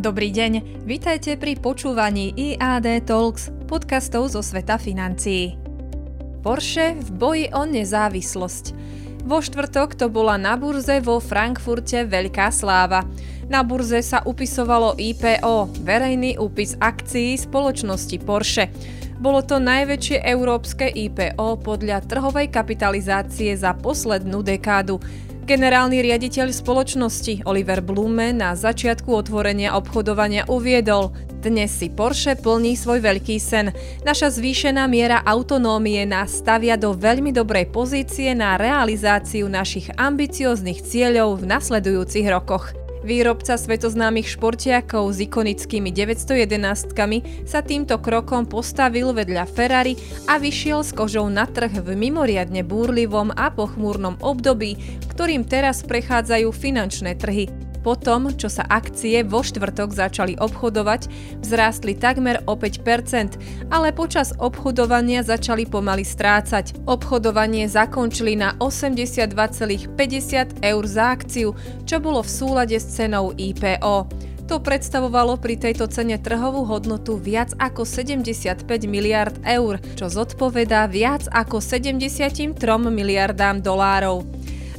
Dobrý deň, vitajte pri počúvaní IAD Talks, podcastov zo sveta financií. Porsche v boji o nezávislosť. Vo štvrtok to bola na burze vo Frankfurte veľká sláva. Na burze sa upisovalo IPO, verejný úpis akcií spoločnosti Porsche. Bolo to najväčšie európske IPO podľa trhovej kapitalizácie za poslednú dekádu. Generálny riaditeľ spoločnosti Oliver Blume na začiatku otvorenia obchodovania uviedol, dnes si Porsche plní svoj veľký sen. Naša zvýšená miera autonómie nás stavia do veľmi dobrej pozície na realizáciu našich ambicióznych cieľov v nasledujúcich rokoch. Výrobca svetoznámych športiakov s ikonickými 911 sa týmto krokom postavil vedľa Ferrari a vyšiel s kožou na trh v mimoriadne búrlivom a pochmúrnom období, ktorým teraz prechádzajú finančné trhy. Po tom, čo sa akcie vo štvrtok začali obchodovať, vzrástli takmer o 5%, ale počas obchodovania začali pomaly strácať. Obchodovanie zakončili na 82,50 eur za akciu, čo bolo v súlade s cenou IPO. To predstavovalo pri tejto cene trhovú hodnotu viac ako 75 miliard eur, čo zodpovedá viac ako 73 miliardám dolárov.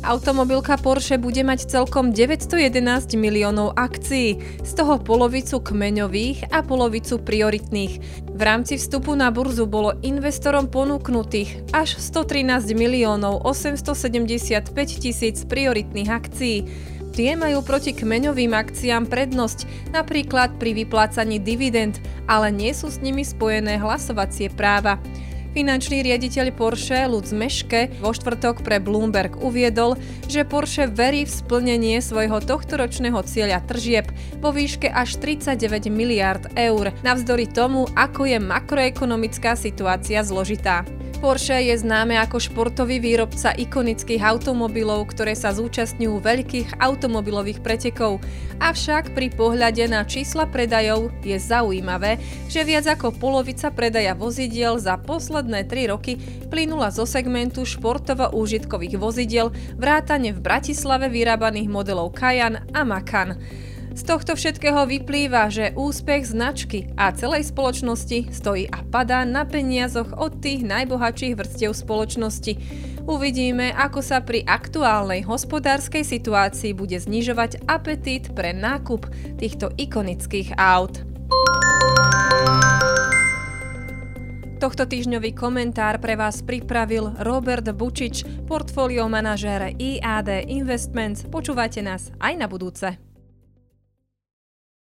Automobilka Porsche bude mať celkom 911 miliónov akcií, z toho polovicu kmeňových a polovicu prioritných. V rámci vstupu na burzu bolo investorom ponúknutých až 113 miliónov 875 tisíc prioritných akcií. Tie majú proti kmeňovým akciám prednosť, napríklad pri vyplácaní dividend, ale nie sú s nimi spojené hlasovacie práva. Finančný riaditeľ Porsche Lutz Meške vo štvrtok pre Bloomberg uviedol, že Porsche verí v splnenie svojho tohtoročného cieľa tržieb vo výške až 39 miliard eur, navzdory tomu, ako je makroekonomická situácia zložitá. Porsche je známe ako športový výrobca ikonických automobilov, ktoré sa zúčastňujú veľkých automobilových pretekov. Avšak pri pohľade na čísla predajov je zaujímavé, že viac ako polovica predaja vozidiel za posledné 3 roky plynula zo segmentu športovo-úžitkových vozidiel vrátane v Bratislave vyrábaných modelov Cayenne a Macan. Z tohto všetkého vyplýva, že úspech značky a celej spoločnosti stojí a padá na peniazoch od tých najbohatších vrstiev spoločnosti. Uvidíme, ako sa pri aktuálnej hospodárskej situácii bude znižovať apetít pre nákup týchto ikonických aut. Tohto týždňový komentár pre vás pripravil Robert Bučič, portfólio manažér IAD Investments. Počúvajte nás aj na budúce.